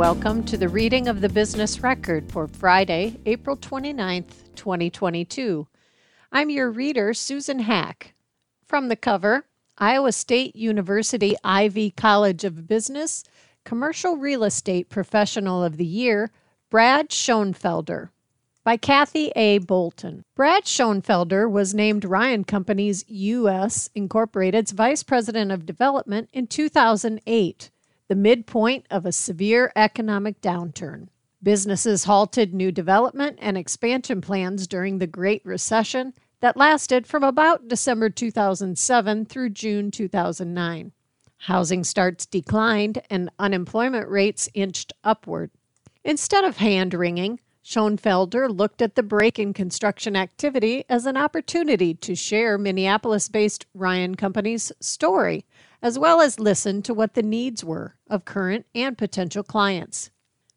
Welcome to the reading of the business record for Friday, April 29th, 2022. I'm your reader, Susan Hack. From the cover, Iowa State University Ivy College of Business Commercial Real Estate Professional of the Year, Brad Schoenfelder. By Kathy A. Bolton. Brad Schoenfelder was named Ryan Companies U.S. Incorporated's Vice President of Development in 2008 the midpoint of a severe economic downturn. Businesses halted new development and expansion plans during the Great Recession that lasted from about December 2007 through June 2009. Housing starts declined and unemployment rates inched upward. Instead of hand wringing, Schoenfelder looked at the break in construction activity as an opportunity to share Minneapolis based Ryan Company's story as well as listen to what the needs were of current and potential clients.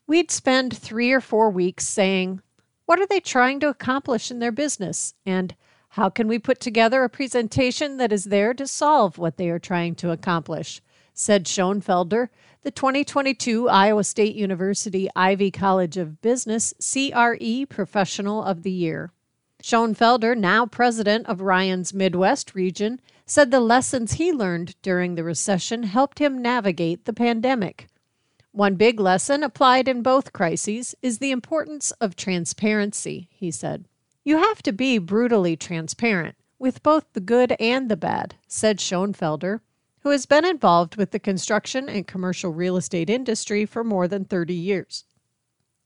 We'd spend three or four weeks saying, What are they trying to accomplish in their business? And how can we put together a presentation that is there to solve what they are trying to accomplish? said Schoenfelder, the 2022 Iowa State University Ivy College of Business CRE Professional of the Year. Schoenfelder, now president of Ryan's Midwest region, said the lessons he learned during the recession helped him navigate the pandemic. One big lesson applied in both crises is the importance of transparency, he said. You have to be brutally transparent with both the good and the bad, said Schoenfelder, who has been involved with the construction and commercial real estate industry for more than 30 years.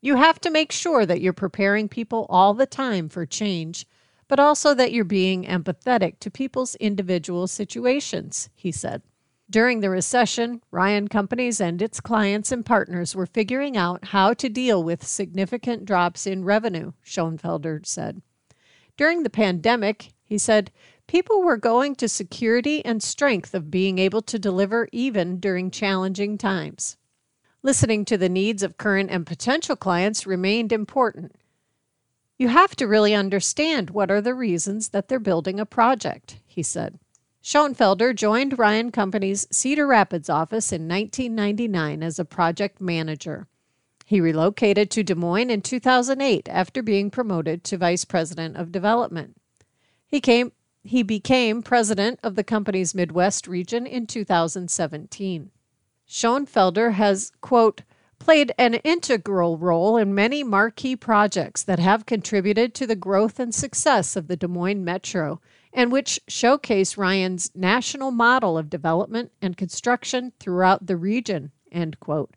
You have to make sure that you're preparing people all the time for change but also that you're being empathetic to people's individual situations, he said. During the recession, Ryan Companies and its clients and partners were figuring out how to deal with significant drops in revenue, Schoenfelder said. During the pandemic, he said, people were going to security and strength of being able to deliver even during challenging times. Listening to the needs of current and potential clients remained important. You have to really understand what are the reasons that they're building a project, he said. Schoenfelder joined Ryan Company's Cedar Rapids office in 1999 as a project manager. He relocated to Des Moines in 2008 after being promoted to vice president of development. He came he became president of the company's Midwest region in 2017. Schoenfelder has, quote, played an integral role in many marquee projects that have contributed to the growth and success of the Des Moines Metro and which showcase Ryan's national model of development and construction throughout the region, end quote,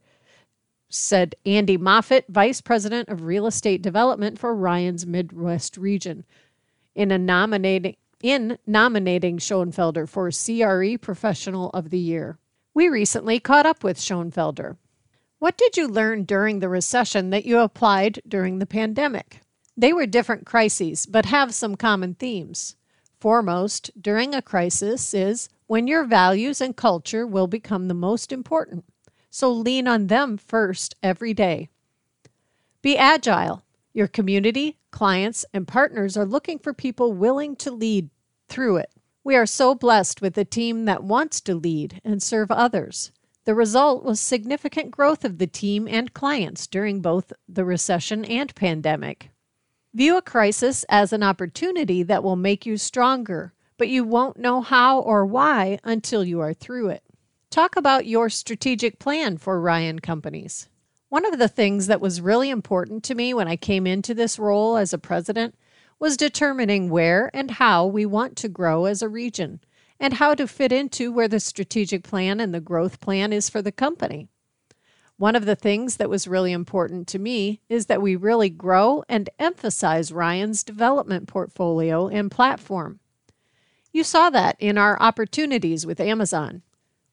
said Andy Moffett, Vice President of Real Estate Development for Ryan's Midwest region. In a nominating in nominating Schoenfelder for CRE Professional of the Year. We recently caught up with Schoenfelder. What did you learn during the recession that you applied during the pandemic? They were different crises, but have some common themes. Foremost, during a crisis is when your values and culture will become the most important. So lean on them first every day. Be agile. Your community, clients, and partners are looking for people willing to lead through it. We are so blessed with a team that wants to lead and serve others. The result was significant growth of the team and clients during both the recession and pandemic. View a crisis as an opportunity that will make you stronger, but you won't know how or why until you are through it. Talk about your strategic plan for Ryan Companies. One of the things that was really important to me when I came into this role as a president was determining where and how we want to grow as a region and how to fit into where the strategic plan and the growth plan is for the company. One of the things that was really important to me is that we really grow and emphasize Ryan's development portfolio and platform. You saw that in our opportunities with Amazon.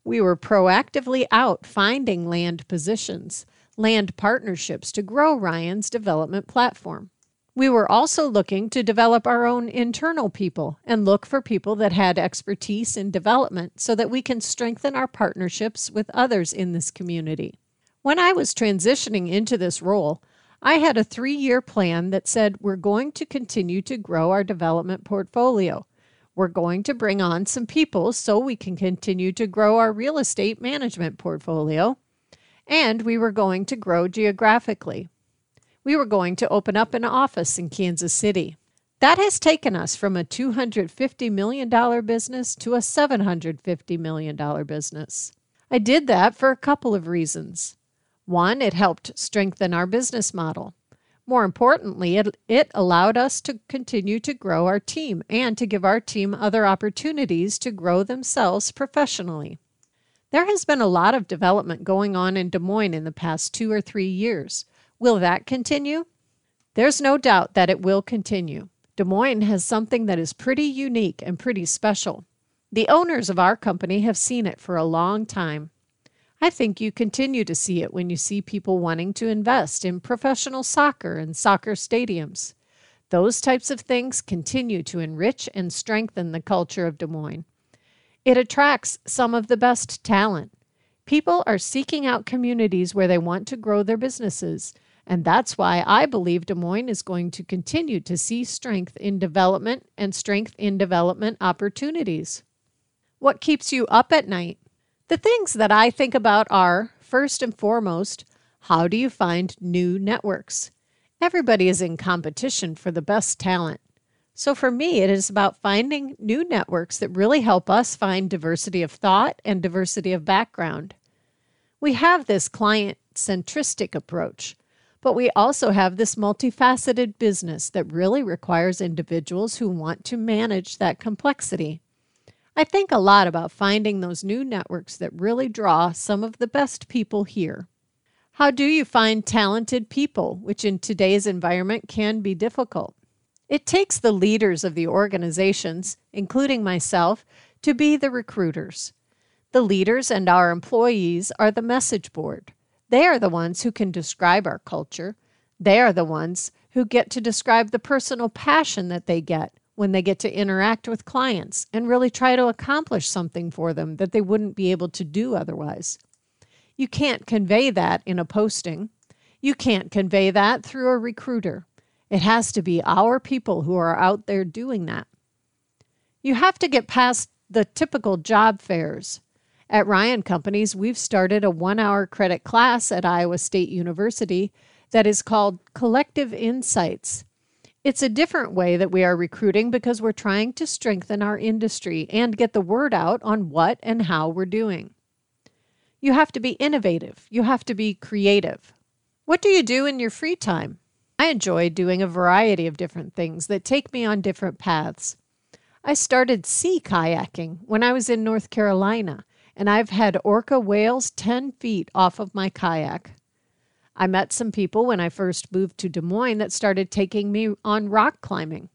We were proactively out finding land positions, land partnerships to grow Ryan's development platform. We were also looking to develop our own internal people and look for people that had expertise in development so that we can strengthen our partnerships with others in this community. When I was transitioning into this role, I had a three year plan that said we're going to continue to grow our development portfolio. We're going to bring on some people so we can continue to grow our real estate management portfolio. And we were going to grow geographically. We were going to open up an office in Kansas City. That has taken us from a $250 million business to a $750 million business. I did that for a couple of reasons. One, it helped strengthen our business model. More importantly, it, it allowed us to continue to grow our team and to give our team other opportunities to grow themselves professionally. There has been a lot of development going on in Des Moines in the past two or three years. Will that continue? There's no doubt that it will continue. Des Moines has something that is pretty unique and pretty special. The owners of our company have seen it for a long time. I think you continue to see it when you see people wanting to invest in professional soccer and soccer stadiums. Those types of things continue to enrich and strengthen the culture of Des Moines. It attracts some of the best talent. People are seeking out communities where they want to grow their businesses and that's why I believe Des Moines is going to continue to see strength in development and strength in development opportunities. What keeps you up at night? The things that I think about are first and foremost, how do you find new networks? Everybody is in competition for the best talent. So for me, it is about finding new networks that really help us find diversity of thought and diversity of background. We have this client centristic approach but we also have this multifaceted business that really requires individuals who want to manage that complexity. I think a lot about finding those new networks that really draw some of the best people here. How do you find talented people, which in today's environment can be difficult? It takes the leaders of the organizations, including myself, to be the recruiters. The leaders and our employees are the message board. They are the ones who can describe our culture. They are the ones who get to describe the personal passion that they get when they get to interact with clients and really try to accomplish something for them that they wouldn't be able to do otherwise. You can't convey that in a posting. You can't convey that through a recruiter. It has to be our people who are out there doing that. You have to get past the typical job fairs at Ryan Companies, we've started a one hour credit class at Iowa State University that is called Collective Insights. It's a different way that we are recruiting because we're trying to strengthen our industry and get the word out on what and how we're doing. You have to be innovative, you have to be creative. What do you do in your free time? I enjoy doing a variety of different things that take me on different paths. I started sea kayaking when I was in North Carolina and I've had orca whales 10 feet off of my kayak. I met some people when I first moved to Des Moines that started taking me on rock climbing.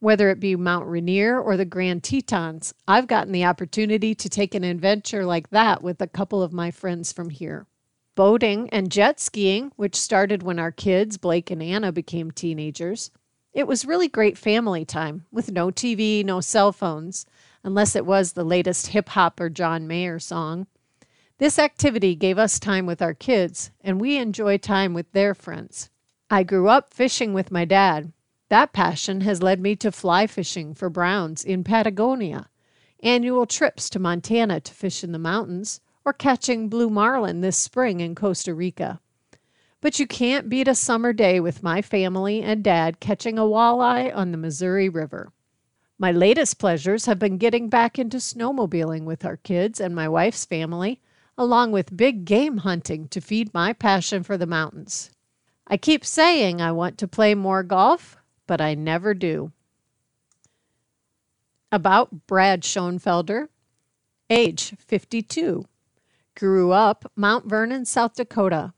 Whether it be Mount Rainier or the Grand Tetons, I've gotten the opportunity to take an adventure like that with a couple of my friends from here. Boating and jet skiing, which started when our kids, Blake and Anna, became teenagers. It was really great family time with no TV, no cell phones unless it was the latest hip hop or John Mayer song. This activity gave us time with our kids, and we enjoy time with their friends. I grew up fishing with my dad. That passion has led me to fly fishing for browns in Patagonia, annual trips to Montana to fish in the mountains, or catching blue marlin this spring in Costa Rica. But you can't beat a summer day with my family and dad catching a walleye on the Missouri River. My latest pleasures have been getting back into snowmobiling with our kids and my wife's family, along with big game hunting to feed my passion for the mountains. I keep saying I want to play more golf, but I never do. About Brad Schoenfelder, age 52, grew up Mount Vernon, South Dakota,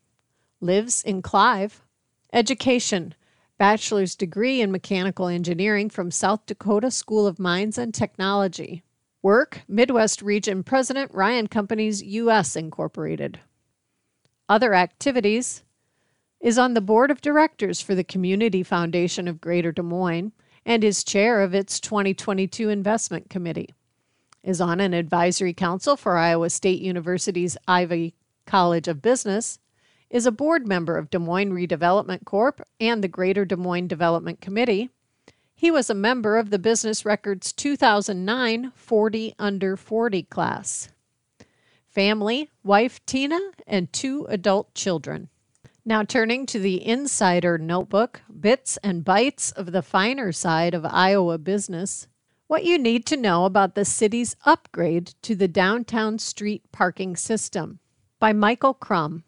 lives in Clive, education bachelor's degree in mechanical engineering from South Dakota School of Mines and Technology. Work Midwest Region President Ryan Companies US Incorporated. Other activities is on the board of directors for the Community Foundation of Greater Des Moines and is chair of its 2022 investment committee. Is on an advisory council for Iowa State University's Ivy College of Business is a board member of Des Moines Redevelopment Corp and the Greater Des Moines Development Committee. He was a member of the Business Records 2009 40 Under 40 class. family, wife Tina, and two adult children. Now, turning to the Insider Notebook Bits and Bytes of the Finer Side of Iowa Business. What you need to know about the city's upgrade to the downtown street parking system by Michael Crumb.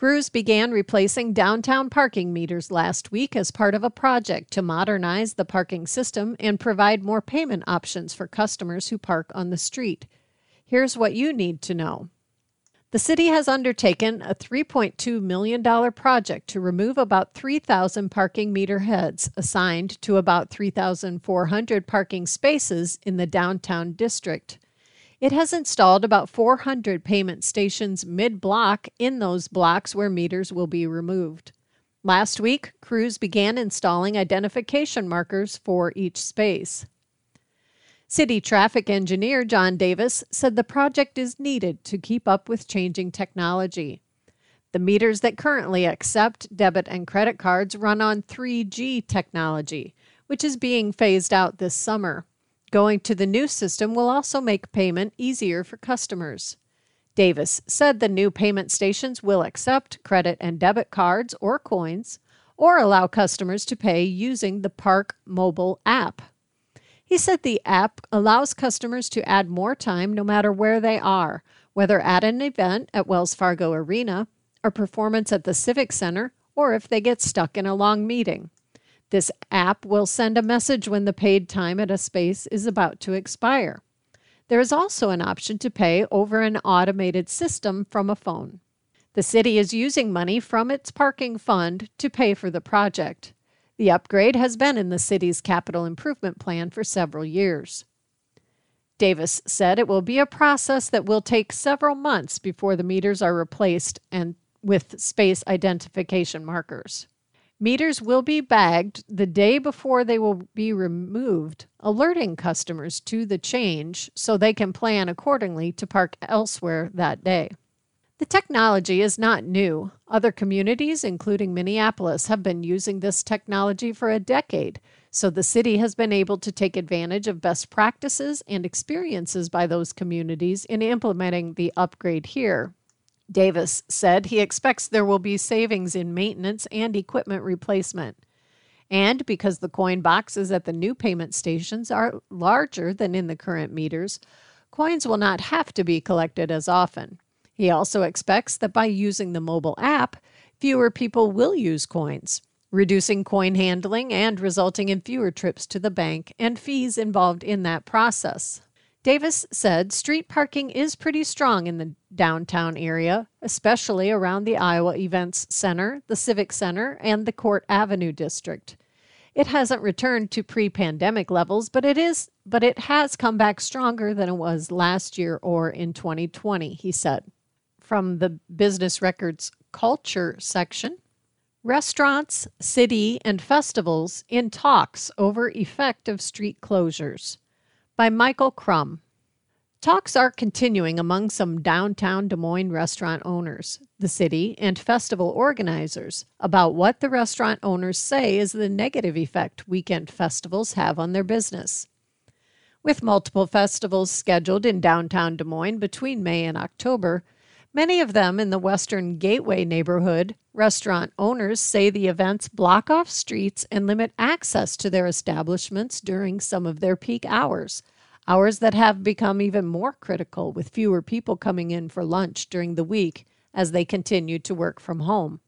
Crews began replacing downtown parking meters last week as part of a project to modernize the parking system and provide more payment options for customers who park on the street. Here's what you need to know. The city has undertaken a $3.2 million project to remove about 3,000 parking meter heads assigned to about 3,400 parking spaces in the downtown district. It has installed about 400 payment stations mid block in those blocks where meters will be removed. Last week, crews began installing identification markers for each space. City traffic engineer John Davis said the project is needed to keep up with changing technology. The meters that currently accept debit and credit cards run on 3G technology, which is being phased out this summer. Going to the new system will also make payment easier for customers. Davis said the new payment stations will accept credit and debit cards or coins or allow customers to pay using the Park mobile app. He said the app allows customers to add more time no matter where they are, whether at an event at Wells Fargo Arena, a performance at the Civic Center, or if they get stuck in a long meeting. This app will send a message when the paid time at a space is about to expire. There is also an option to pay over an automated system from a phone. The city is using money from its parking fund to pay for the project. The upgrade has been in the city's capital improvement plan for several years. Davis said it will be a process that will take several months before the meters are replaced and with space identification markers. Meters will be bagged the day before they will be removed, alerting customers to the change so they can plan accordingly to park elsewhere that day. The technology is not new. Other communities, including Minneapolis, have been using this technology for a decade, so the city has been able to take advantage of best practices and experiences by those communities in implementing the upgrade here. Davis said he expects there will be savings in maintenance and equipment replacement. And because the coin boxes at the new payment stations are larger than in the current meters, coins will not have to be collected as often. He also expects that by using the mobile app, fewer people will use coins, reducing coin handling and resulting in fewer trips to the bank and fees involved in that process. Davis said street parking is pretty strong in the downtown area, especially around the Iowa Events Center, the Civic Center, and the Court Avenue district. It hasn't returned to pre-pandemic levels, but it is but it has come back stronger than it was last year or in 2020, he said. From the Business Records Culture section, restaurants, city, and festivals in talks over effect of street closures by Michael Crumb. Talks are continuing among some downtown Des Moines restaurant owners, the city, and festival organizers about what the restaurant owners say is the negative effect weekend festivals have on their business. With multiple festivals scheduled in downtown Des Moines between May and October, many of them in the Western Gateway neighborhood, restaurant owners say the events block off streets and limit access to their establishments during some of their peak hours hours that have become even more critical with fewer people coming in for lunch during the week as they continue to work from home.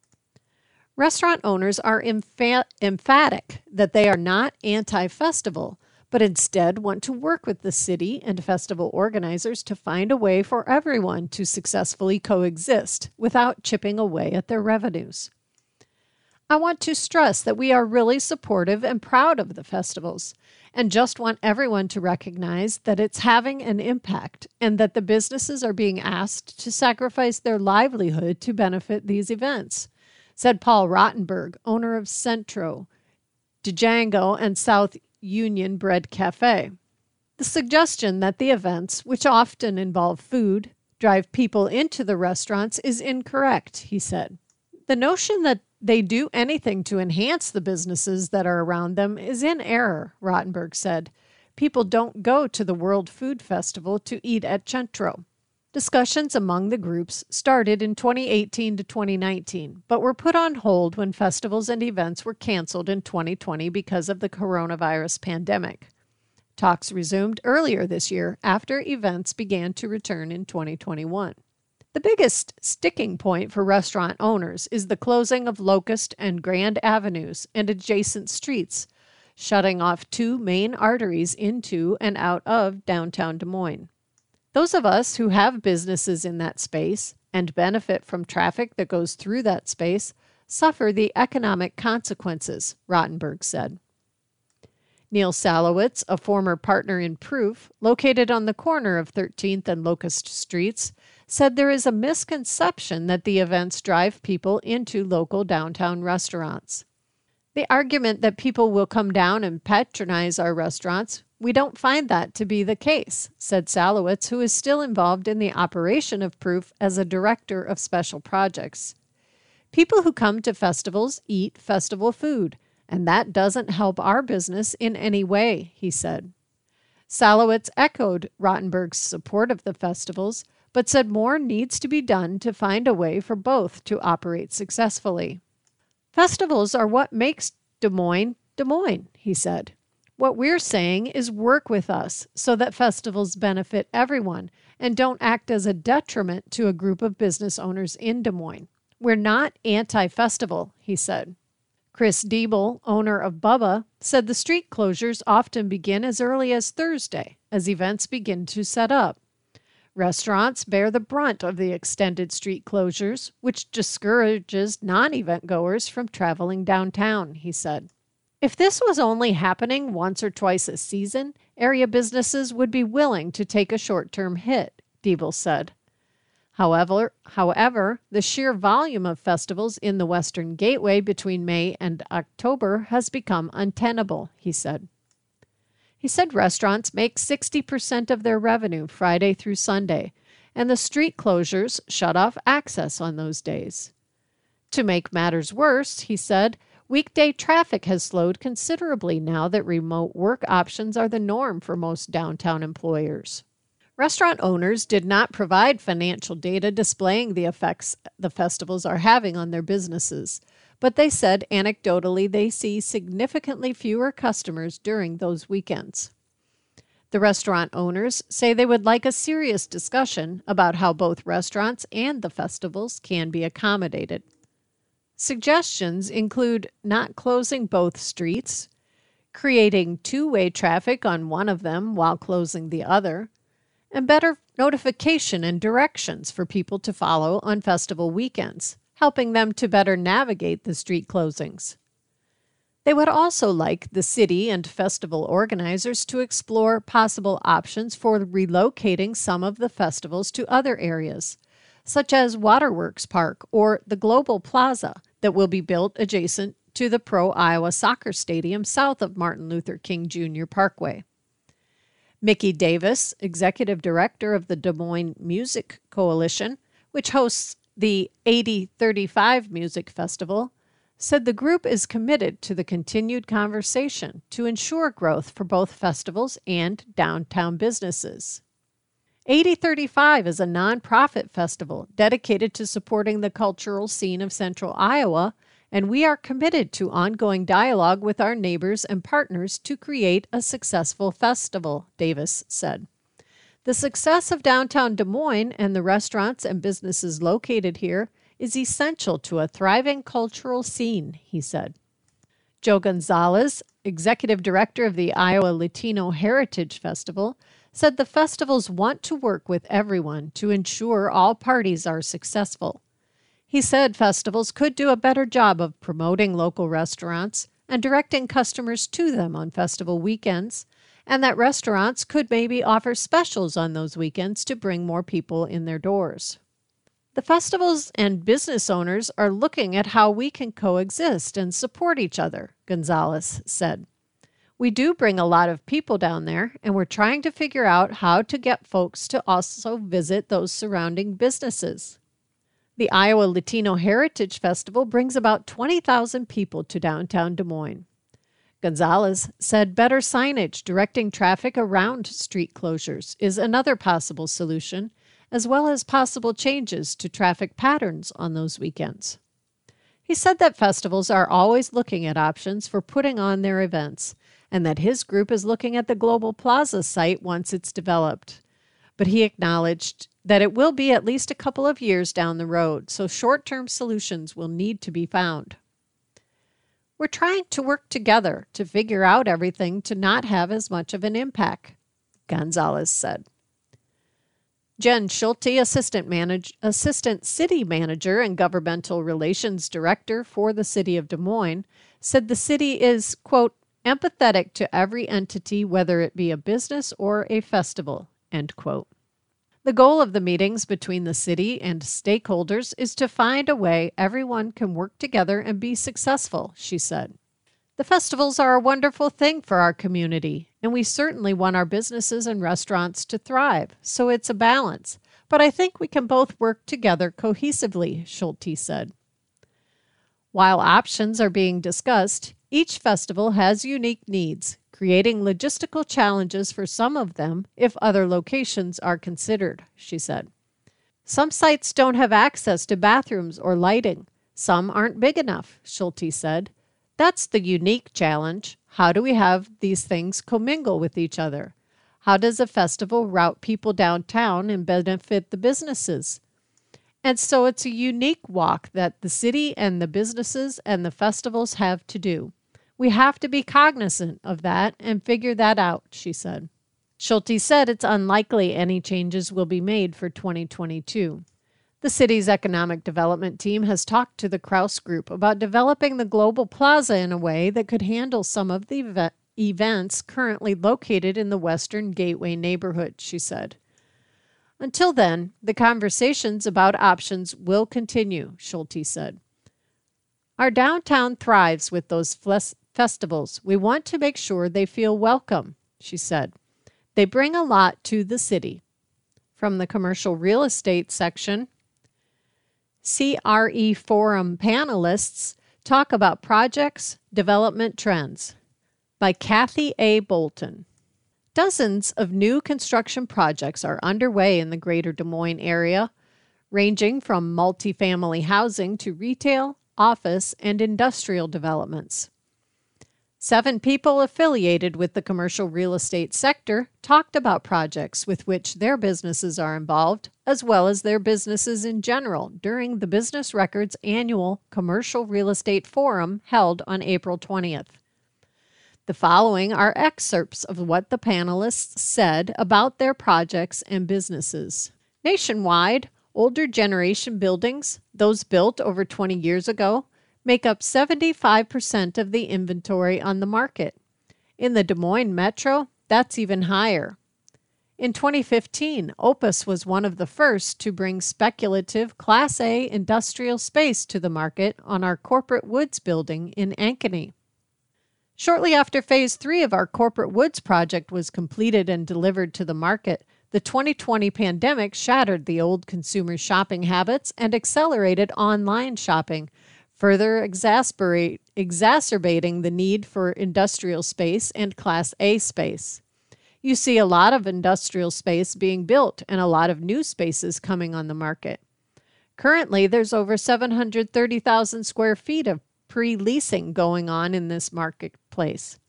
Restaurant owners are emph- emphatic that they are not anti festival, but instead want to work with the city and festival organizers to find a way for everyone to successfully coexist without chipping away at their revenues. I want to stress that we are really supportive and proud of the festivals and just want everyone to recognize that it's having an impact and that the businesses are being asked to sacrifice their livelihood to benefit these events, said Paul Rottenberg, owner of Centro, Django, and South Union Bread Cafe. The suggestion that the events, which often involve food, drive people into the restaurants is incorrect, he said. The notion that they do anything to enhance the businesses that are around them is in error, Rottenberg said. People don't go to the World Food Festival to eat at Centro. Discussions among the groups started in 2018 to 2019, but were put on hold when festivals and events were canceled in 2020 because of the coronavirus pandemic. Talks resumed earlier this year after events began to return in 2021. The biggest sticking point for restaurant owners is the closing of Locust and Grand Avenues and adjacent streets, shutting off two main arteries into and out of downtown Des Moines. Those of us who have businesses in that space and benefit from traffic that goes through that space suffer the economic consequences, Rottenberg said. Neil Salowitz, a former partner in Proof, located on the corner of 13th and Locust Streets, said there is a misconception that the events drive people into local downtown restaurants. The argument that people will come down and patronize our restaurants we don't find that to be the case, said Salowitz, who is still involved in the operation of Proof as a director of special projects. People who come to festivals eat festival food, and that doesn't help our business in any way, he said. Salowitz echoed Rottenberg's support of the festivals, but said more needs to be done to find a way for both to operate successfully. Festivals are what makes Des Moines Des Moines, he said. What we're saying is work with us so that festivals benefit everyone and don't act as a detriment to a group of business owners in Des Moines. We're not anti festival, he said. Chris Diebel, owner of Bubba, said the street closures often begin as early as Thursday as events begin to set up. Restaurants bear the brunt of the extended street closures, which discourages non event goers from traveling downtown, he said. If this was only happening once or twice a season, area businesses would be willing to take a short term hit, Diebel said. However, however, the sheer volume of festivals in the Western Gateway between May and October has become untenable, he said. He said restaurants make 60% of their revenue Friday through Sunday, and the street closures shut off access on those days. To make matters worse, he said, Weekday traffic has slowed considerably now that remote work options are the norm for most downtown employers. Restaurant owners did not provide financial data displaying the effects the festivals are having on their businesses, but they said anecdotally they see significantly fewer customers during those weekends. The restaurant owners say they would like a serious discussion about how both restaurants and the festivals can be accommodated. Suggestions include not closing both streets, creating two way traffic on one of them while closing the other, and better notification and directions for people to follow on festival weekends, helping them to better navigate the street closings. They would also like the city and festival organizers to explore possible options for relocating some of the festivals to other areas, such as Waterworks Park or the Global Plaza, that will be built adjacent to the Pro Iowa Soccer Stadium south of Martin Luther King Jr. Parkway. Mickey Davis, executive director of the Des Moines Music Coalition, which hosts the 8035 Music Festival, said the group is committed to the continued conversation to ensure growth for both festivals and downtown businesses. 8035 is a nonprofit festival dedicated to supporting the cultural scene of central Iowa, and we are committed to ongoing dialogue with our neighbors and partners to create a successful festival, Davis said. The success of downtown Des Moines and the restaurants and businesses located here is essential to a thriving cultural scene, he said. Joe Gonzalez, executive director of the Iowa Latino Heritage Festival, said the festivals want to work with everyone to ensure all parties are successful. He said festivals could do a better job of promoting local restaurants and directing customers to them on festival weekends, and that restaurants could maybe offer specials on those weekends to bring more people in their doors. The festivals and business owners are looking at how we can coexist and support each other, Gonzalez said. We do bring a lot of people down there, and we're trying to figure out how to get folks to also visit those surrounding businesses. The Iowa Latino Heritage Festival brings about 20,000 people to downtown Des Moines. Gonzalez said better signage directing traffic around street closures is another possible solution, as well as possible changes to traffic patterns on those weekends. He said that festivals are always looking at options for putting on their events and that his group is looking at the Global Plaza site once it's developed. But he acknowledged that it will be at least a couple of years down the road, so short term solutions will need to be found. We're trying to work together to figure out everything to not have as much of an impact, Gonzalez said. Jen Schulte, assistant, manage, assistant city manager and governmental relations director for the city of Des Moines, said the city is, quote, empathetic to every entity, whether it be a business or a festival, end quote. The goal of the meetings between the city and stakeholders is to find a way everyone can work together and be successful, she said. The festivals are a wonderful thing for our community, and we certainly want our businesses and restaurants to thrive, so it's a balance. But I think we can both work together cohesively, Schulte said. While options are being discussed, each festival has unique needs, creating logistical challenges for some of them if other locations are considered, she said. Some sites don't have access to bathrooms or lighting. Some aren't big enough, Schulte said. That's the unique challenge. How do we have these things commingle with each other? How does a festival route people downtown and benefit the businesses? And so it's a unique walk that the city and the businesses and the festivals have to do. We have to be cognizant of that and figure that out, she said. Schulte said it's unlikely any changes will be made for 2022. The city's economic development team has talked to the Krause Group about developing the Global Plaza in a way that could handle some of the ev- events currently located in the Western Gateway neighborhood, she said. Until then, the conversations about options will continue, Schulte said. Our downtown thrives with those festivals. We want to make sure they feel welcome, she said. They bring a lot to the city. From the commercial real estate section, CRE Forum panelists talk about projects, development trends by Kathy A. Bolton. Dozens of new construction projects are underway in the greater Des Moines area, ranging from multifamily housing to retail, office, and industrial developments. Seven people affiliated with the commercial real estate sector talked about projects with which their businesses are involved, as well as their businesses in general, during the Business Records annual Commercial Real Estate Forum held on April 20th. The following are excerpts of what the panelists said about their projects and businesses. Nationwide, older generation buildings, those built over 20 years ago, make up 75% of the inventory on the market. In the Des Moines metro, that's even higher. In 2015, Opus was one of the first to bring speculative Class A industrial space to the market on our Corporate Woods building in Ankeny. Shortly after Phase 3 of our Corporate Woods project was completed and delivered to the market, the 2020 pandemic shattered the old consumer shopping habits and accelerated online shopping, further exacerbating the need for industrial space and Class A space. You see a lot of industrial space being built and a lot of new spaces coming on the market. Currently, there's over 730,000 square feet of pre leasing going on in this marketplace.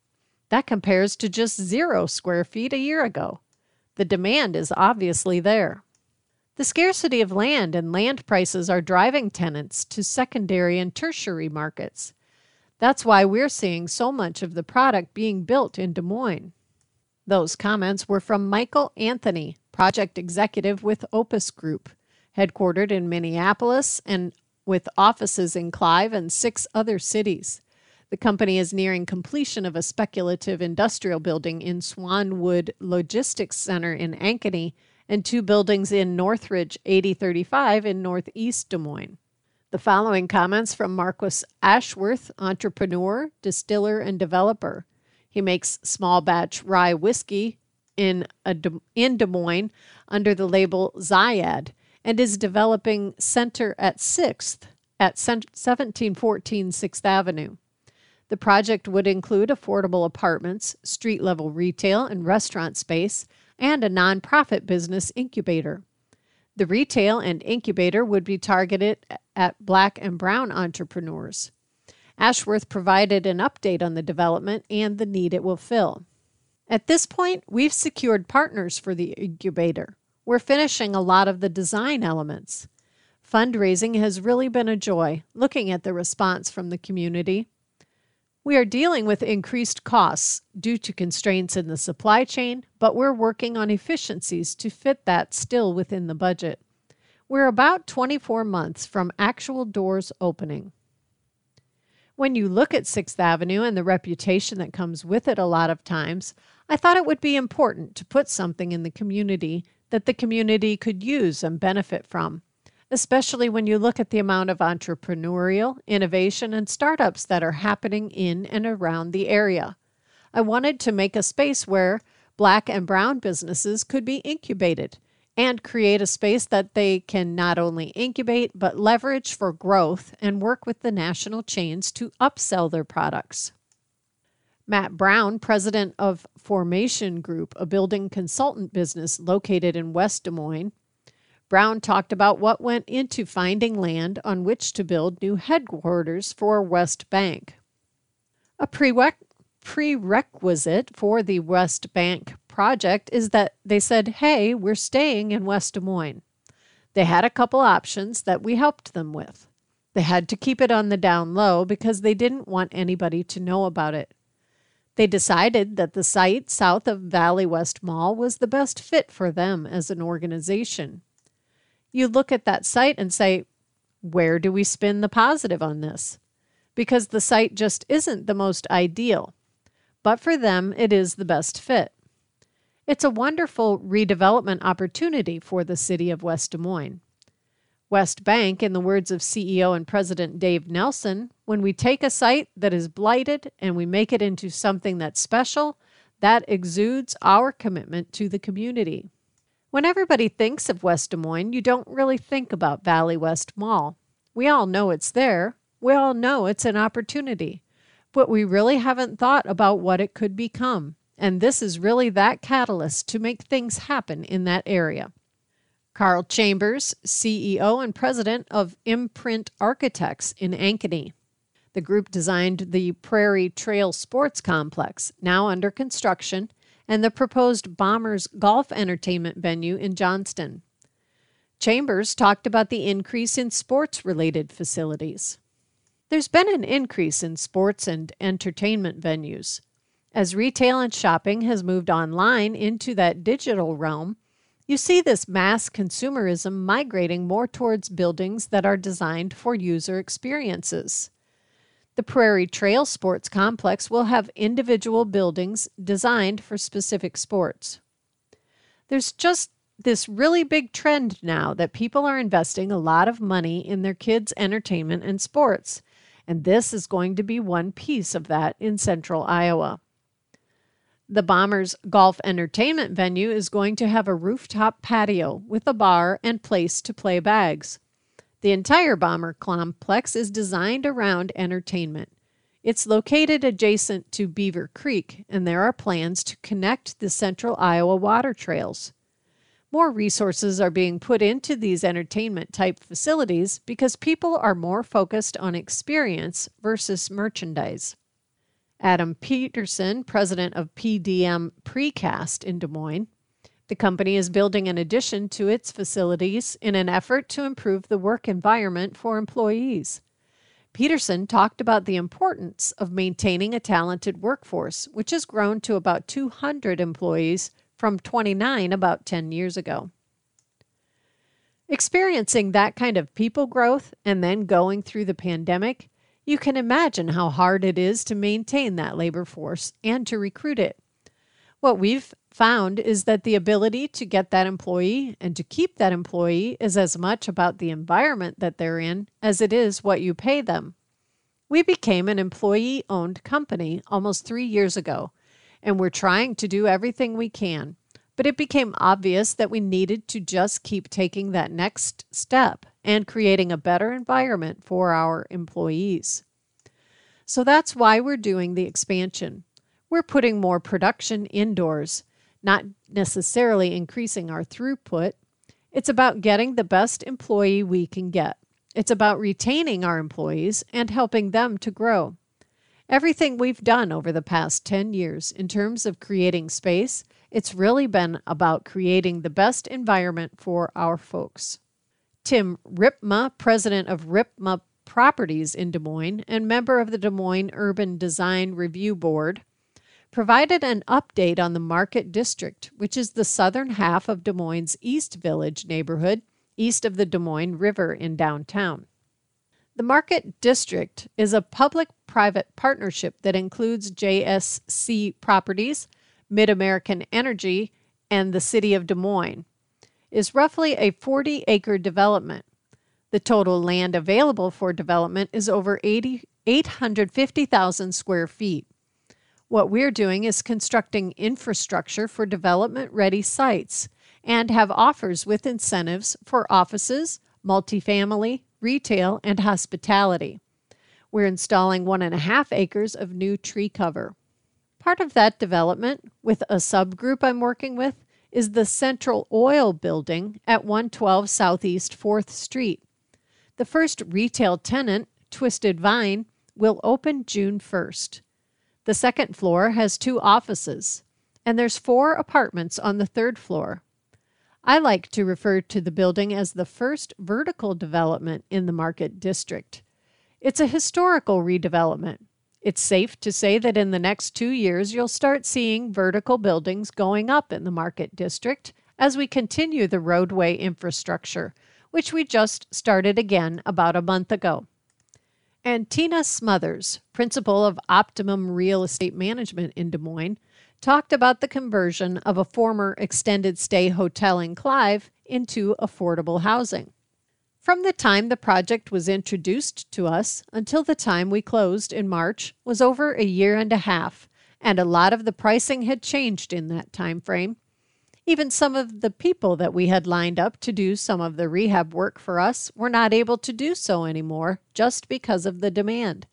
That compares to just zero square feet a year ago. The demand is obviously there. The scarcity of land and land prices are driving tenants to secondary and tertiary markets. That's why we're seeing so much of the product being built in Des Moines. Those comments were from Michael Anthony, project executive with Opus Group, headquartered in Minneapolis and with offices in Clive and six other cities. The company is nearing completion of a speculative industrial building in Swanwood Logistics Center in Ankeny and two buildings in Northridge 8035 in Northeast Des Moines. The following comments from Marcus Ashworth, entrepreneur, distiller, and developer. He makes small batch rye whiskey in, a, in Des Moines under the label Zyad and is developing Center at 6th at 1714 6th Avenue. The project would include affordable apartments, street level retail and restaurant space, and a nonprofit business incubator. The retail and incubator would be targeted at black and brown entrepreneurs. Ashworth provided an update on the development and the need it will fill. At this point, we've secured partners for the incubator. We're finishing a lot of the design elements. Fundraising has really been a joy, looking at the response from the community. We are dealing with increased costs due to constraints in the supply chain, but we're working on efficiencies to fit that still within the budget. We're about 24 months from actual doors opening. When you look at Sixth Avenue and the reputation that comes with it a lot of times, I thought it would be important to put something in the community that the community could use and benefit from, especially when you look at the amount of entrepreneurial, innovation, and startups that are happening in and around the area. I wanted to make a space where black and brown businesses could be incubated and create a space that they can not only incubate but leverage for growth and work with the national chains to upsell their products. Matt Brown, president of Formation Group, a building consultant business located in West Des Moines, Brown talked about what went into finding land on which to build new headquarters for West Bank. A prerequisite for the West Bank project is that they said, hey, we're staying in West Des Moines. They had a couple options that we helped them with. They had to keep it on the down low because they didn't want anybody to know about it. They decided that the site south of Valley West Mall was the best fit for them as an organization. You look at that site and say, where do we spin the positive on this? Because the site just isn't the most ideal. But for them, it is the best fit. It's a wonderful redevelopment opportunity for the city of West Des Moines. West Bank, in the words of CEO and President Dave Nelson, when we take a site that is blighted and we make it into something that's special, that exudes our commitment to the community. When everybody thinks of West Des Moines, you don't really think about Valley West Mall. We all know it's there. We all know it's an opportunity. But we really haven't thought about what it could become. And this is really that catalyst to make things happen in that area. Carl Chambers, CEO and president of Imprint Architects in Ankeny. The group designed the Prairie Trail Sports Complex, now under construction, and the proposed Bombers golf entertainment venue in Johnston. Chambers talked about the increase in sports related facilities. There's been an increase in sports and entertainment venues. As retail and shopping has moved online into that digital realm, you see this mass consumerism migrating more towards buildings that are designed for user experiences. The Prairie Trail Sports Complex will have individual buildings designed for specific sports. There's just this really big trend now that people are investing a lot of money in their kids' entertainment and sports, and this is going to be one piece of that in central Iowa. The Bombers golf entertainment venue is going to have a rooftop patio with a bar and place to play bags. The entire Bomber complex is designed around entertainment. It's located adjacent to Beaver Creek, and there are plans to connect the central Iowa water trails. More resources are being put into these entertainment type facilities because people are more focused on experience versus merchandise. Adam Peterson, president of PDM Precast in Des Moines. The company is building an addition to its facilities in an effort to improve the work environment for employees. Peterson talked about the importance of maintaining a talented workforce, which has grown to about 200 employees from 29 about 10 years ago. Experiencing that kind of people growth and then going through the pandemic you can imagine how hard it is to maintain that labor force and to recruit it. What we've found is that the ability to get that employee and to keep that employee is as much about the environment that they're in as it is what you pay them. We became an employee owned company almost three years ago, and we're trying to do everything we can. But it became obvious that we needed to just keep taking that next step and creating a better environment for our employees. So that's why we're doing the expansion. We're putting more production indoors, not necessarily increasing our throughput. It's about getting the best employee we can get. It's about retaining our employees and helping them to grow. Everything we've done over the past 10 years in terms of creating space, it's really been about creating the best environment for our folks. Tim Ripma, president of Ripma Properties in Des Moines and member of the Des Moines Urban Design Review Board, provided an update on the Market District, which is the southern half of Des Moines' East Village neighborhood, east of the Des Moines River in downtown. The Market District is a public private partnership that includes JSC Properties, Mid American Energy, and the City of Des Moines. Is roughly a 40 acre development. The total land available for development is over 80, 850,000 square feet. What we're doing is constructing infrastructure for development ready sites and have offers with incentives for offices, multifamily, retail, and hospitality. We're installing one and a half acres of new tree cover. Part of that development, with a subgroup I'm working with, is the Central Oil Building at 112 Southeast 4th Street. The first retail tenant, Twisted Vine, will open June 1st. The second floor has two offices, and there's four apartments on the third floor. I like to refer to the building as the first vertical development in the Market District. It's a historical redevelopment. It's safe to say that in the next two years, you'll start seeing vertical buildings going up in the Market District as we continue the roadway infrastructure, which we just started again about a month ago. And Tina Smothers, principal of Optimum Real Estate Management in Des Moines, talked about the conversion of a former extended stay hotel in Clive into affordable housing. From the time the project was introduced to us until the time we closed in March was over a year and a half, and a lot of the pricing had changed in that time frame. Even some of the people that we had lined up to do some of the rehab work for us were not able to do so anymore just because of the demand.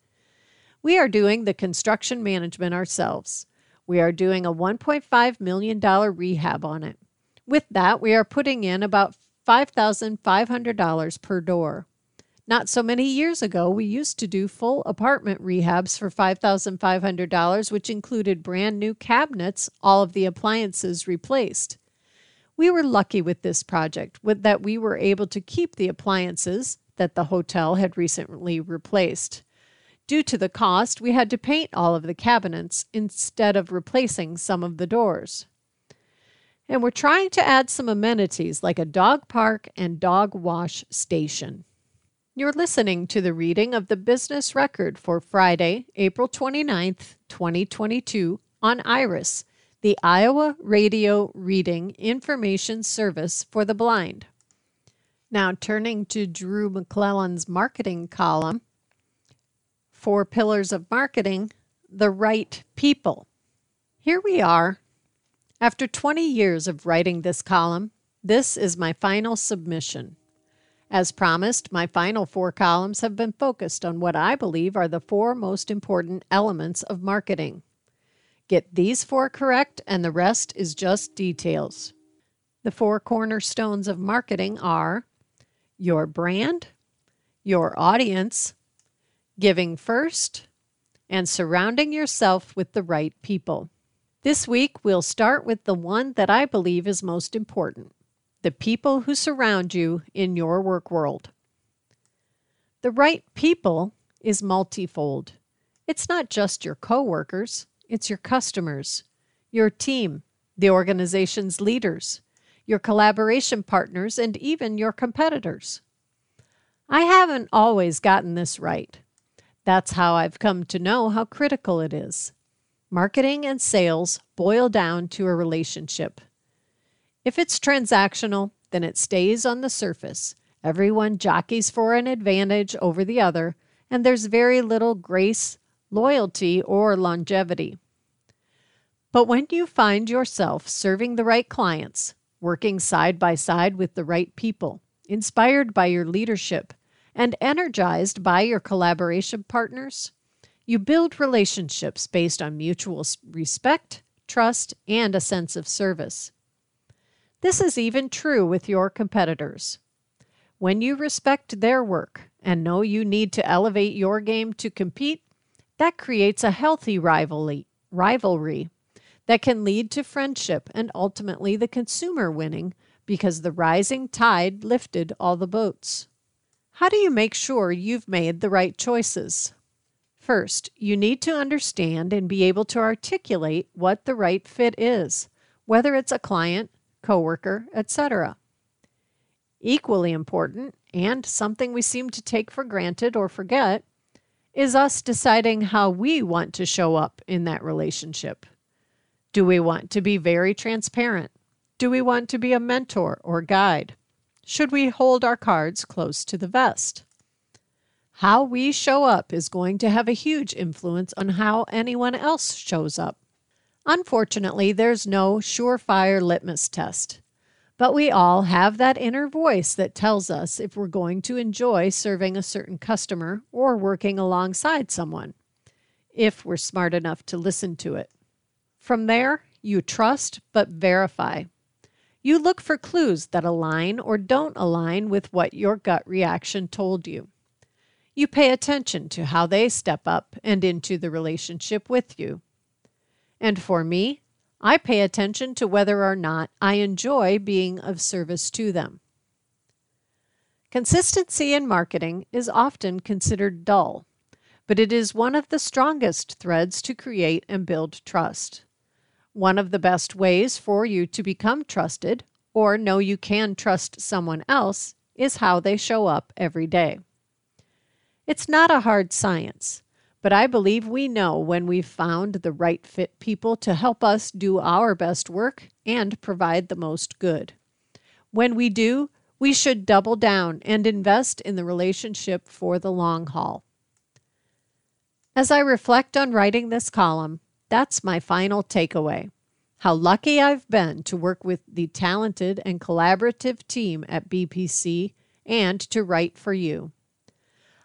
We are doing the construction management ourselves. We are doing a $1.5 million rehab on it. With that, we are putting in about $5,500 per door. Not so many years ago, we used to do full apartment rehabs for $5,500, which included brand new cabinets, all of the appliances replaced. We were lucky with this project with that we were able to keep the appliances that the hotel had recently replaced. Due to the cost, we had to paint all of the cabinets instead of replacing some of the doors. And we're trying to add some amenities like a dog park and dog wash station. You're listening to the reading of the business record for Friday, April 29th, 2022 on Iris the Iowa Radio Reading Information Service for the Blind. Now, turning to Drew McClellan's marketing column, Four Pillars of Marketing The Right People. Here we are. After 20 years of writing this column, this is my final submission. As promised, my final four columns have been focused on what I believe are the four most important elements of marketing Get these four correct, and the rest is just details. The four cornerstones of marketing are your brand, your audience, giving first, and surrounding yourself with the right people. This week, we'll start with the one that I believe is most important the people who surround you in your work world. The right people is multifold. It's not just your coworkers, it's your customers, your team, the organization's leaders, your collaboration partners, and even your competitors. I haven't always gotten this right. That's how I've come to know how critical it is. Marketing and sales boil down to a relationship. If it's transactional, then it stays on the surface. Everyone jockeys for an advantage over the other, and there's very little grace, loyalty, or longevity. But when you find yourself serving the right clients, working side by side with the right people, inspired by your leadership, and energized by your collaboration partners, you build relationships based on mutual respect, trust, and a sense of service. This is even true with your competitors. When you respect their work and know you need to elevate your game to compete, that creates a healthy rivalry, rivalry that can lead to friendship and ultimately the consumer winning because the rising tide lifted all the boats. How do you make sure you've made the right choices? First, you need to understand and be able to articulate what the right fit is, whether it's a client, coworker, etc. Equally important, and something we seem to take for granted or forget, is us deciding how we want to show up in that relationship. Do we want to be very transparent? Do we want to be a mentor or guide? Should we hold our cards close to the vest? How we show up is going to have a huge influence on how anyone else shows up. Unfortunately, there's no surefire litmus test. But we all have that inner voice that tells us if we're going to enjoy serving a certain customer or working alongside someone, if we're smart enough to listen to it. From there, you trust but verify. You look for clues that align or don't align with what your gut reaction told you. You pay attention to how they step up and into the relationship with you. And for me, I pay attention to whether or not I enjoy being of service to them. Consistency in marketing is often considered dull, but it is one of the strongest threads to create and build trust. One of the best ways for you to become trusted or know you can trust someone else is how they show up every day. It's not a hard science. But I believe we know when we've found the right fit people to help us do our best work and provide the most good. When we do, we should double down and invest in the relationship for the long haul. As I reflect on writing this column, that's my final takeaway. How lucky I've been to work with the talented and collaborative team at BPC and to write for you.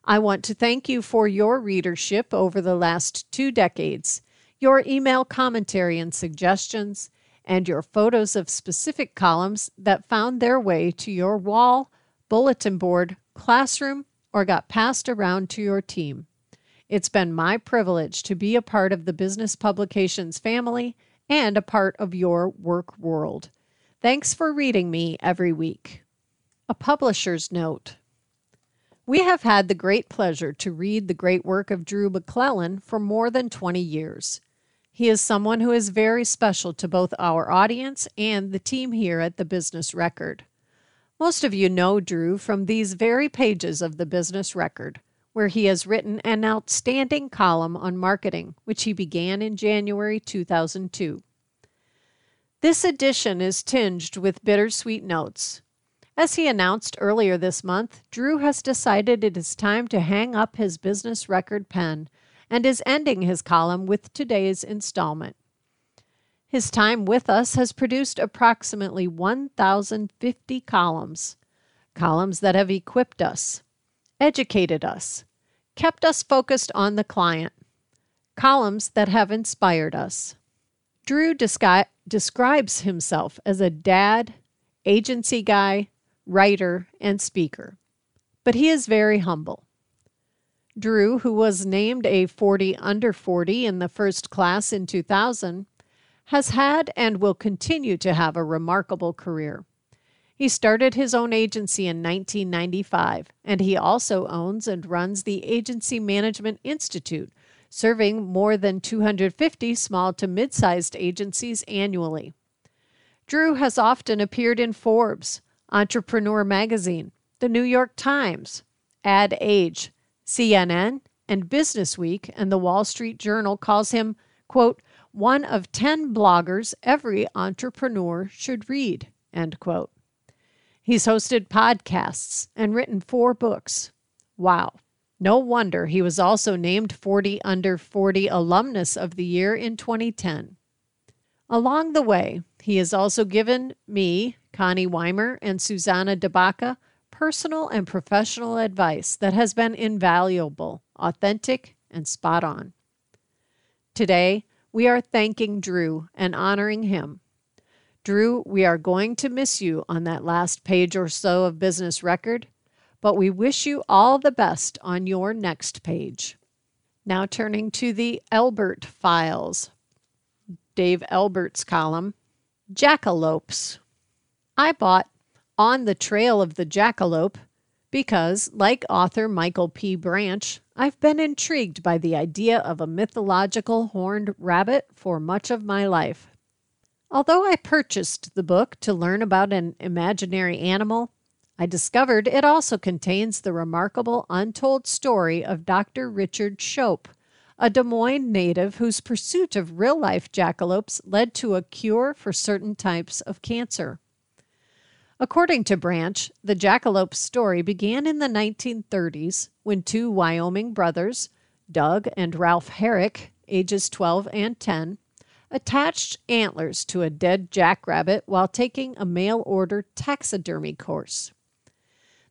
I want to thank you for your readership over the last two decades, your email commentary and suggestions, and your photos of specific columns that found their way to your wall, bulletin board, classroom, or got passed around to your team. It's been my privilege to be a part of the Business Publications family and a part of your work world. Thanks for reading me every week. A publisher's note. We have had the great pleasure to read the great work of Drew McClellan for more than 20 years. He is someone who is very special to both our audience and the team here at the Business Record. Most of you know Drew from these very pages of the Business Record, where he has written an outstanding column on marketing, which he began in January 2002. This edition is tinged with bittersweet notes. As he announced earlier this month, Drew has decided it is time to hang up his business record pen and is ending his column with today's installment. His time with us has produced approximately 1,050 columns, columns that have equipped us, educated us, kept us focused on the client, columns that have inspired us. Drew descri- describes himself as a dad, agency guy, writer, and speaker, but he is very humble. Drew, who was named a 40 under 40 in the first class in 2000, has had and will continue to have a remarkable career. He started his own agency in 1995, and he also owns and runs the Agency Management Institute, serving more than 250 small to mid sized agencies annually. Drew has often appeared in Forbes, Entrepreneur Magazine, The New York Times, Ad Age, CNN, and Business Week, and the Wall Street Journal calls him, quote, one of 10 bloggers every entrepreneur should read, end quote. He's hosted podcasts and written four books. Wow. No wonder he was also named 40 Under 40 Alumnus of the Year in 2010. Along the way, he has also given me, Connie Wimer, and Suzanna de Baca personal and professional advice that has been invaluable, authentic, and spot on. Today, we are thanking Drew and honoring him. Drew, we are going to miss you on that last page or so of business record, but we wish you all the best on your next page. Now turning to the Elbert files. Dave Elbert's column Jackalopes. I bought On the Trail of the Jackalope because, like author Michael P. Branch, I've been intrigued by the idea of a mythological horned rabbit for much of my life. Although I purchased the book to learn about an imaginary animal, I discovered it also contains the remarkable untold story of Dr. Richard Shope, a Des Moines native whose pursuit of real life jackalopes led to a cure for certain types of cancer. According to Branch, the jackalope story began in the 1930s when two Wyoming brothers, Doug and Ralph Herrick, ages 12 and 10, attached antlers to a dead jackrabbit while taking a mail order taxidermy course.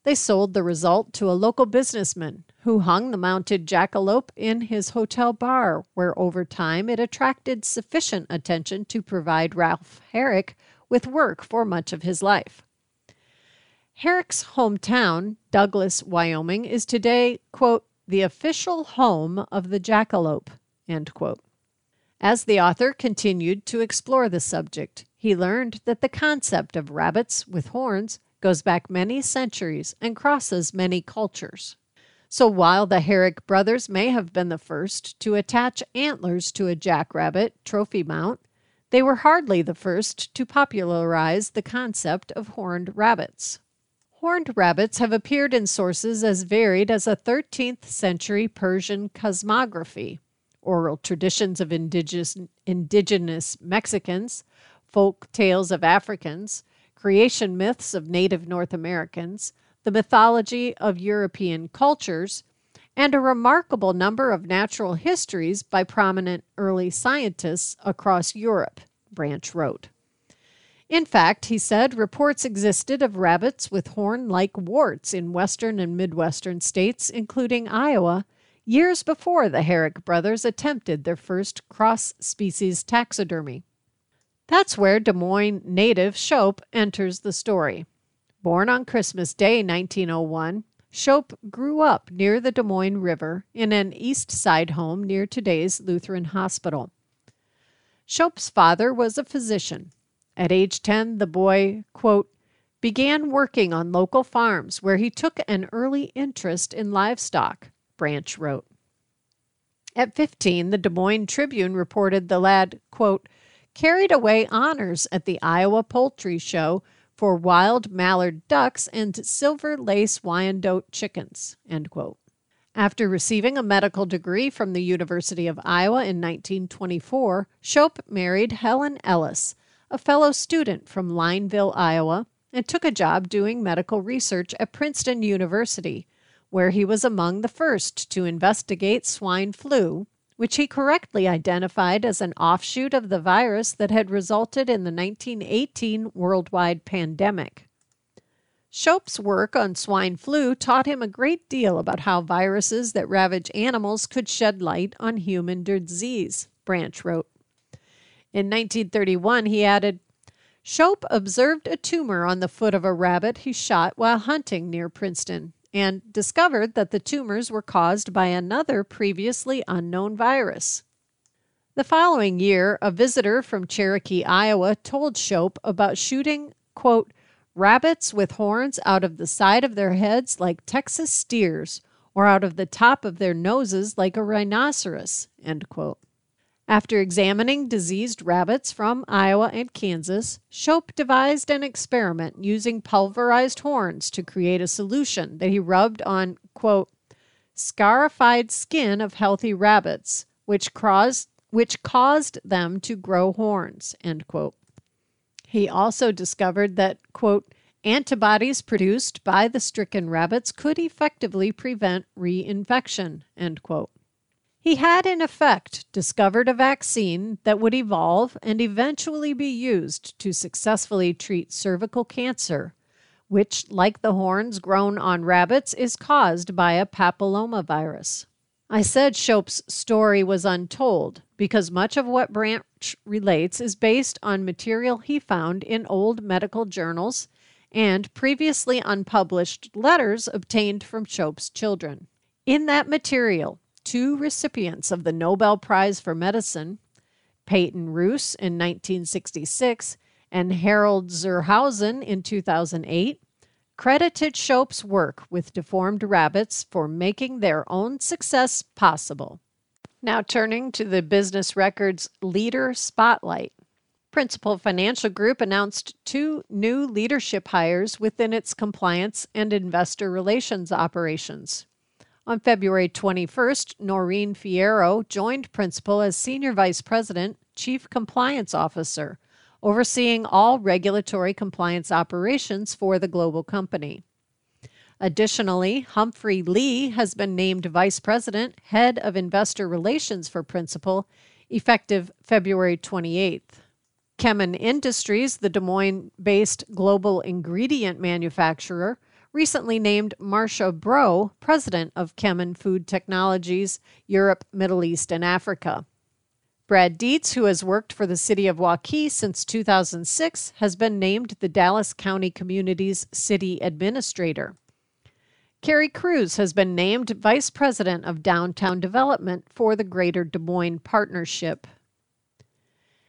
They sold the result to a local businessman who hung the mounted jackalope in his hotel bar, where over time it attracted sufficient attention to provide Ralph Herrick with work for much of his life. Herrick's hometown, Douglas, Wyoming, is today, quote, the official home of the jackalope, end quote. As the author continued to explore the subject, he learned that the concept of rabbits with horns goes back many centuries and crosses many cultures. So while the Herrick brothers may have been the first to attach antlers to a jackrabbit trophy mount, they were hardly the first to popularize the concept of horned rabbits. Horned rabbits have appeared in sources as varied as a 13th century Persian cosmography, oral traditions of indigenous, indigenous Mexicans, folk tales of Africans, creation myths of native North Americans, the mythology of European cultures, and a remarkable number of natural histories by prominent early scientists across Europe, Branch wrote. In fact, he said, reports existed of rabbits with horn like warts in western and midwestern states, including Iowa, years before the Herrick brothers attempted their first cross species taxidermy. That's where Des Moines native Shope enters the story. Born on Christmas Day 1901, Shope grew up near the Des Moines River in an east side home near today's Lutheran Hospital. Shope's father was a physician at age 10, the boy, quote, began working on local farms where he took an early interest in livestock, Branch wrote. At 15, the Des Moines Tribune reported the lad, quote, carried away honors at the Iowa Poultry Show for wild mallard ducks and silver lace Wyandotte chickens, end quote. After receiving a medical degree from the University of Iowa in 1924, Shope married Helen Ellis, a fellow student from Lineville, Iowa, and took a job doing medical research at Princeton University, where he was among the first to investigate swine flu, which he correctly identified as an offshoot of the virus that had resulted in the 1918 worldwide pandemic. Shope's work on swine flu taught him a great deal about how viruses that ravage animals could shed light on human disease, Branch wrote. In 1931, he added, Shope observed a tumor on the foot of a rabbit he shot while hunting near Princeton and discovered that the tumors were caused by another previously unknown virus. The following year, a visitor from Cherokee, Iowa, told Shope about shooting, quote, rabbits with horns out of the side of their heads like Texas steers or out of the top of their noses like a rhinoceros, end quote. After examining diseased rabbits from Iowa and Kansas, Shope devised an experiment using pulverized horns to create a solution that he rubbed on, quote, scarified skin of healthy rabbits, which caused, which caused them to grow horns, end quote. He also discovered that, quote, antibodies produced by the stricken rabbits could effectively prevent reinfection, end quote. He had, in effect, discovered a vaccine that would evolve and eventually be used to successfully treat cervical cancer, which, like the horns grown on rabbits, is caused by a papillomavirus. I said Shope's story was untold because much of what Branch relates is based on material he found in old medical journals and previously unpublished letters obtained from Shope's children. In that material, two recipients of the Nobel Prize for Medicine, Peyton Rous in 1966 and Harald zur Hausen in 2008, credited Shope's work with deformed rabbits for making their own success possible. Now, turning to the Business Records Leader Spotlight. Principal Financial Group announced two new leadership hires within its compliance and investor relations operations. On February 21st, Noreen Fierro joined Principal as Senior Vice President, Chief Compliance Officer, overseeing all regulatory compliance operations for the global company. Additionally, Humphrey Lee has been named Vice President, Head of Investor Relations for Principal, effective February 28th. Kemin Industries, the Des Moines based global ingredient manufacturer, recently named Marcia Bro President of Kemin Food Technologies, Europe, Middle East, and Africa. Brad Deets, who has worked for the city of Waukee since 2006, has been named the Dallas County Community's city administrator. Carrie Cruz has been named Vice President of Downtown Development for the Greater Des Moines Partnership.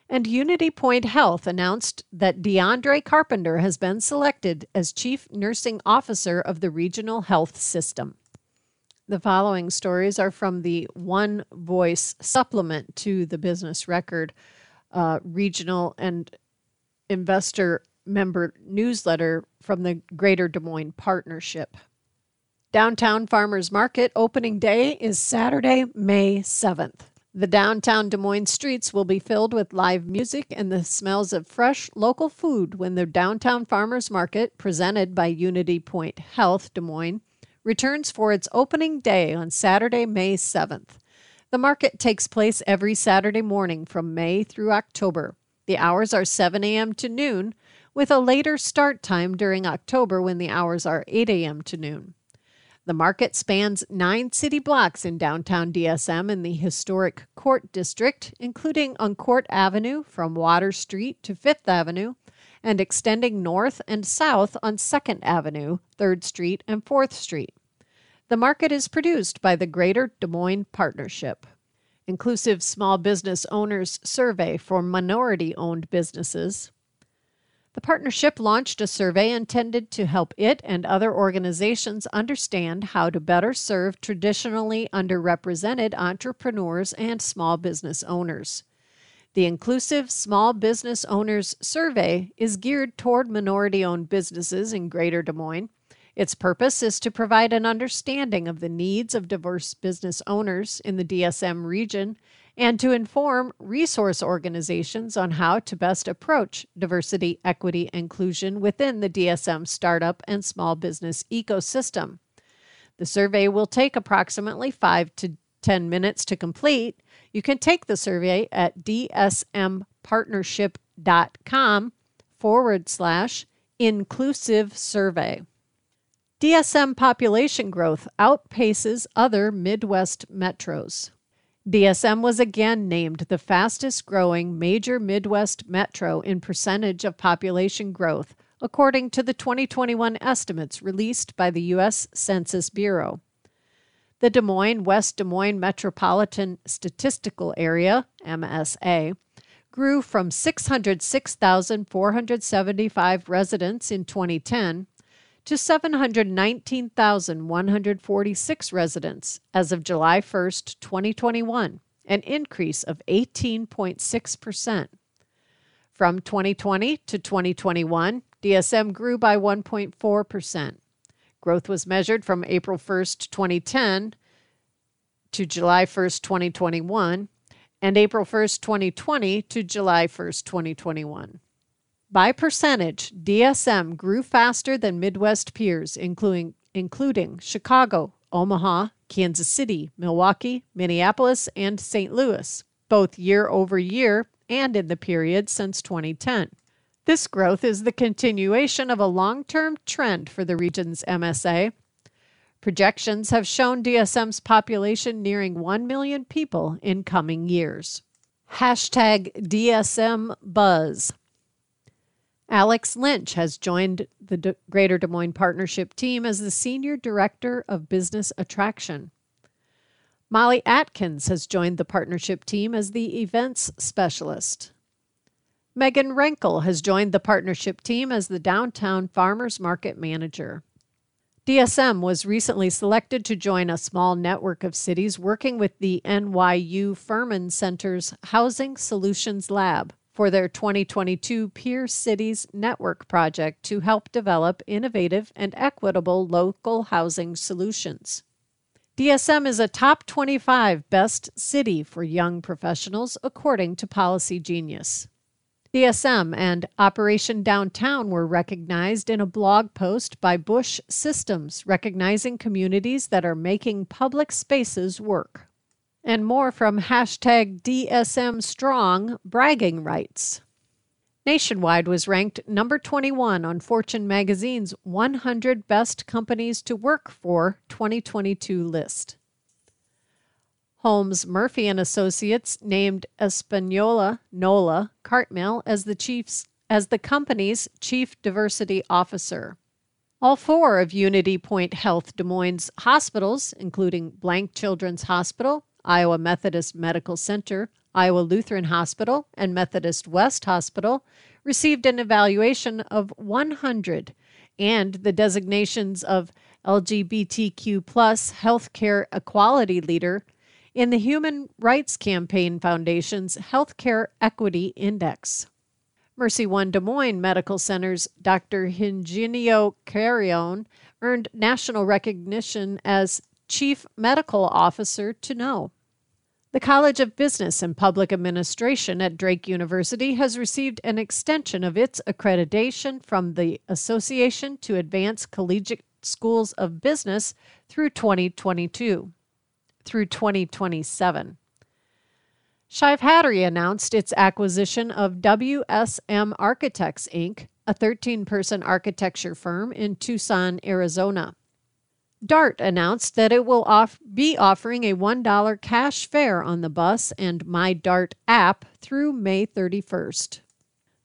And Unity Point Health announced that DeAndre Carpenter has been selected as Chief Nursing Officer of the Regional Health System. The following stories are from the One Voice supplement to the Business Record uh, regional and investor member newsletter from the Greater Des Moines Partnership. Downtown Farmers Market opening day is Saturday, May 7th. The downtown Des Moines streets will be filled with live music and the smells of fresh local food when the Downtown Farmers Market, presented by Unity Point Health Des Moines, returns for its opening day on Saturday, May 7th. The market takes place every Saturday morning from May through October. The hours are 7 a.m. to noon, with a later start time during October when the hours are 8 a.m. to noon. The market spans nine city blocks in downtown DSM in the historic Court District, including on Court Avenue from Water Street to Fifth Avenue, and extending north and south on 2nd Avenue, 3rd Street, and 4th Street. The market is produced by the Greater Des Moines Partnership. Inclusive Small Business Owners Survey for Minority Owned Businesses. The partnership launched a survey intended to help it and other organizations understand how to better serve traditionally underrepresented entrepreneurs and small business owners. The Inclusive Small Business Owners Survey is geared toward minority owned businesses in Greater Des Moines. Its purpose is to provide an understanding of the needs of diverse business owners in the DSM region and to inform resource organizations on how to best approach diversity, equity, inclusion within the DSM startup and small business ecosystem. The survey will take approximately 5 to 10 minutes to complete you can take the survey at dsmpartnership.com forward slash inclusive survey. DSM population growth outpaces other Midwest metros. DSM was again named the fastest growing major Midwest metro in percentage of population growth, according to the 2021 estimates released by the U.S. Census Bureau. The Des Moines West Des Moines Metropolitan Statistical Area, MSA, grew from 606,475 residents in 2010 to 719,146 residents as of July 1, 2021, an increase of 18.6%. From 2020 to 2021, DSM grew by 1.4%. Growth was measured from April 1st, 2010 to July 1st, 2021, and April 1st, 2020 to July 1st, 2021. By percentage, DSM grew faster than Midwest peers, including, including Chicago, Omaha, Kansas City, Milwaukee, Minneapolis, and St. Louis, both year over year and in the period since 2010. This growth is the continuation of a long term trend for the region's MSA. Projections have shown DSM's population nearing 1 million people in coming years. Hashtag DSM Buzz. Alex Lynch has joined the Greater Des Moines Partnership team as the Senior Director of Business Attraction. Molly Atkins has joined the partnership team as the Events Specialist. Megan Renkel has joined the partnership team as the Downtown Farmers Market Manager. DSM was recently selected to join a small network of cities working with the NYU Furman Center's Housing Solutions Lab for their 2022 Peer Cities Network project to help develop innovative and equitable local housing solutions. DSM is a top 25 best city for young professionals, according to Policy Genius. DSM and Operation Downtown were recognized in a blog post by Bush Systems, recognizing communities that are making public spaces work. And more from hashtag DSM Strong bragging rights. Nationwide was ranked number 21 on Fortune magazine's 100 Best Companies to Work For 2022 list. Holmes Murphy and Associates named Espanola Nola Cartmill as the chief's as the company's chief diversity officer. All four of Unity Point Health Des Moines hospitals, including Blank Children's Hospital, Iowa Methodist Medical Center, Iowa Lutheran Hospital, and Methodist West Hospital, received an evaluation of 100 and the designations of LGBTQ plus healthcare equality leader in the Human Rights Campaign Foundation's Healthcare Equity Index. Mercy One Des Moines Medical Center's Dr. Higinio Carrion earned national recognition as Chief Medical Officer to know. The College of Business and Public Administration at Drake University has received an extension of its accreditation from the Association to Advance Collegiate Schools of Business through 2022 through 2027. Shive Hattery announced its acquisition of WSM Architects, Inc., a 13 person architecture firm in Tucson, Arizona. DART announced that it will off- be offering a $1 cash fare on the bus and My DART app through May 31st.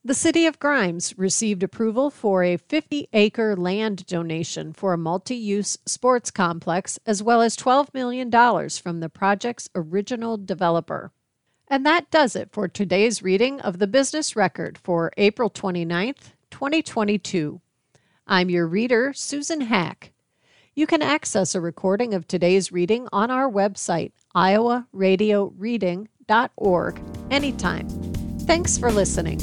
The City of Grimes received approval for a 50 acre land donation for a multi use sports complex, as well as $12 million from the project's original developer. And that does it for today's reading of the Business Record for April 29th, 2022. I'm your reader, Susan Hack. You can access a recording of today's reading on our website, iowaradioreading.org, anytime. Thanks for listening.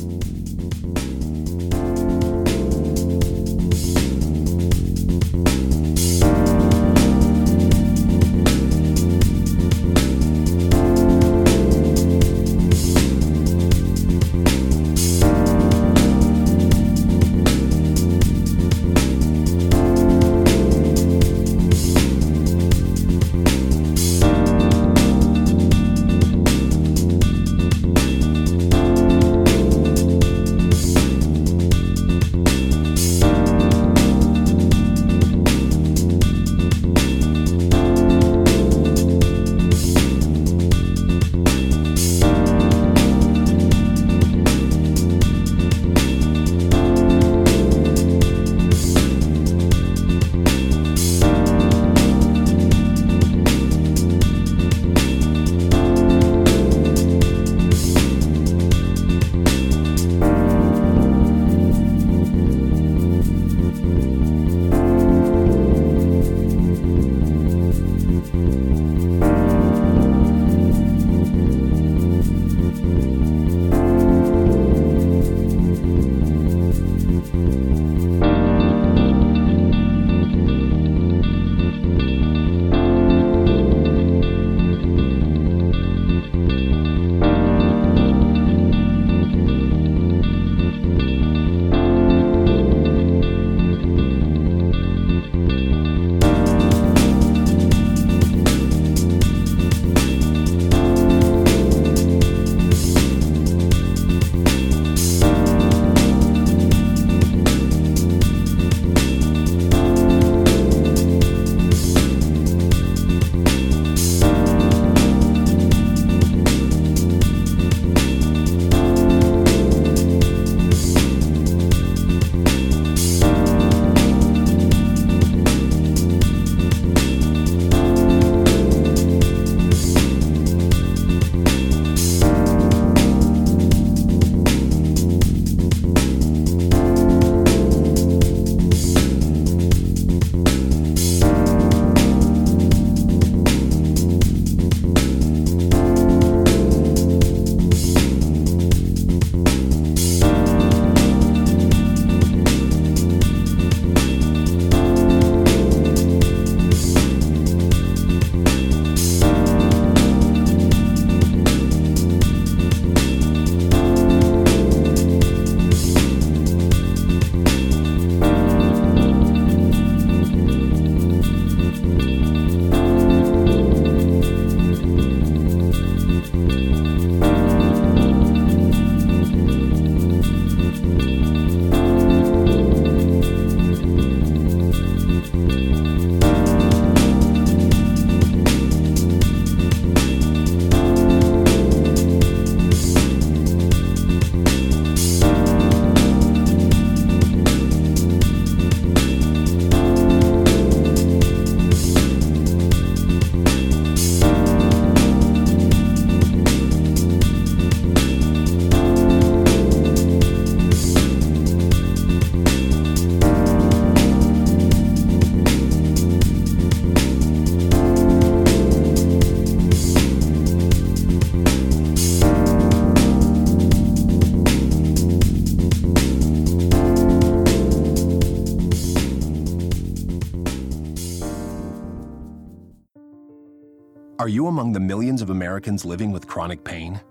Are you among the millions of Americans living with chronic pain?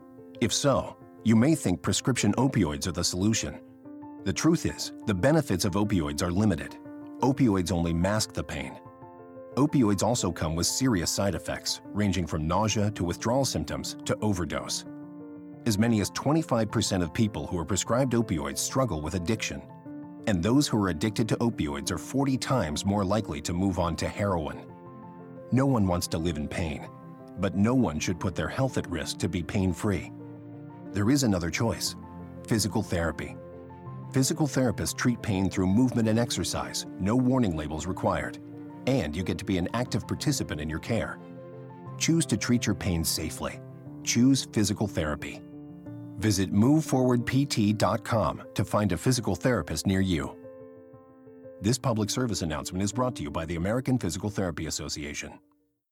If so, you may think prescription opioids are the solution. The truth is, the benefits of opioids are limited. Opioids only mask the pain. Opioids also come with serious side effects, ranging from nausea to withdrawal symptoms to overdose. As many as 25% of people who are prescribed opioids struggle with addiction. And those who are addicted to opioids are 40 times more likely to move on to heroin. No one wants to live in pain, but no one should put their health at risk to be pain free. There is another choice physical therapy. Physical therapists treat pain through movement and exercise, no warning labels required. And you get to be an active participant in your care. Choose to treat your pain safely. Choose physical therapy. Visit moveforwardpt.com to find a physical therapist near you. This public service announcement is brought to you by the American Physical Therapy Association.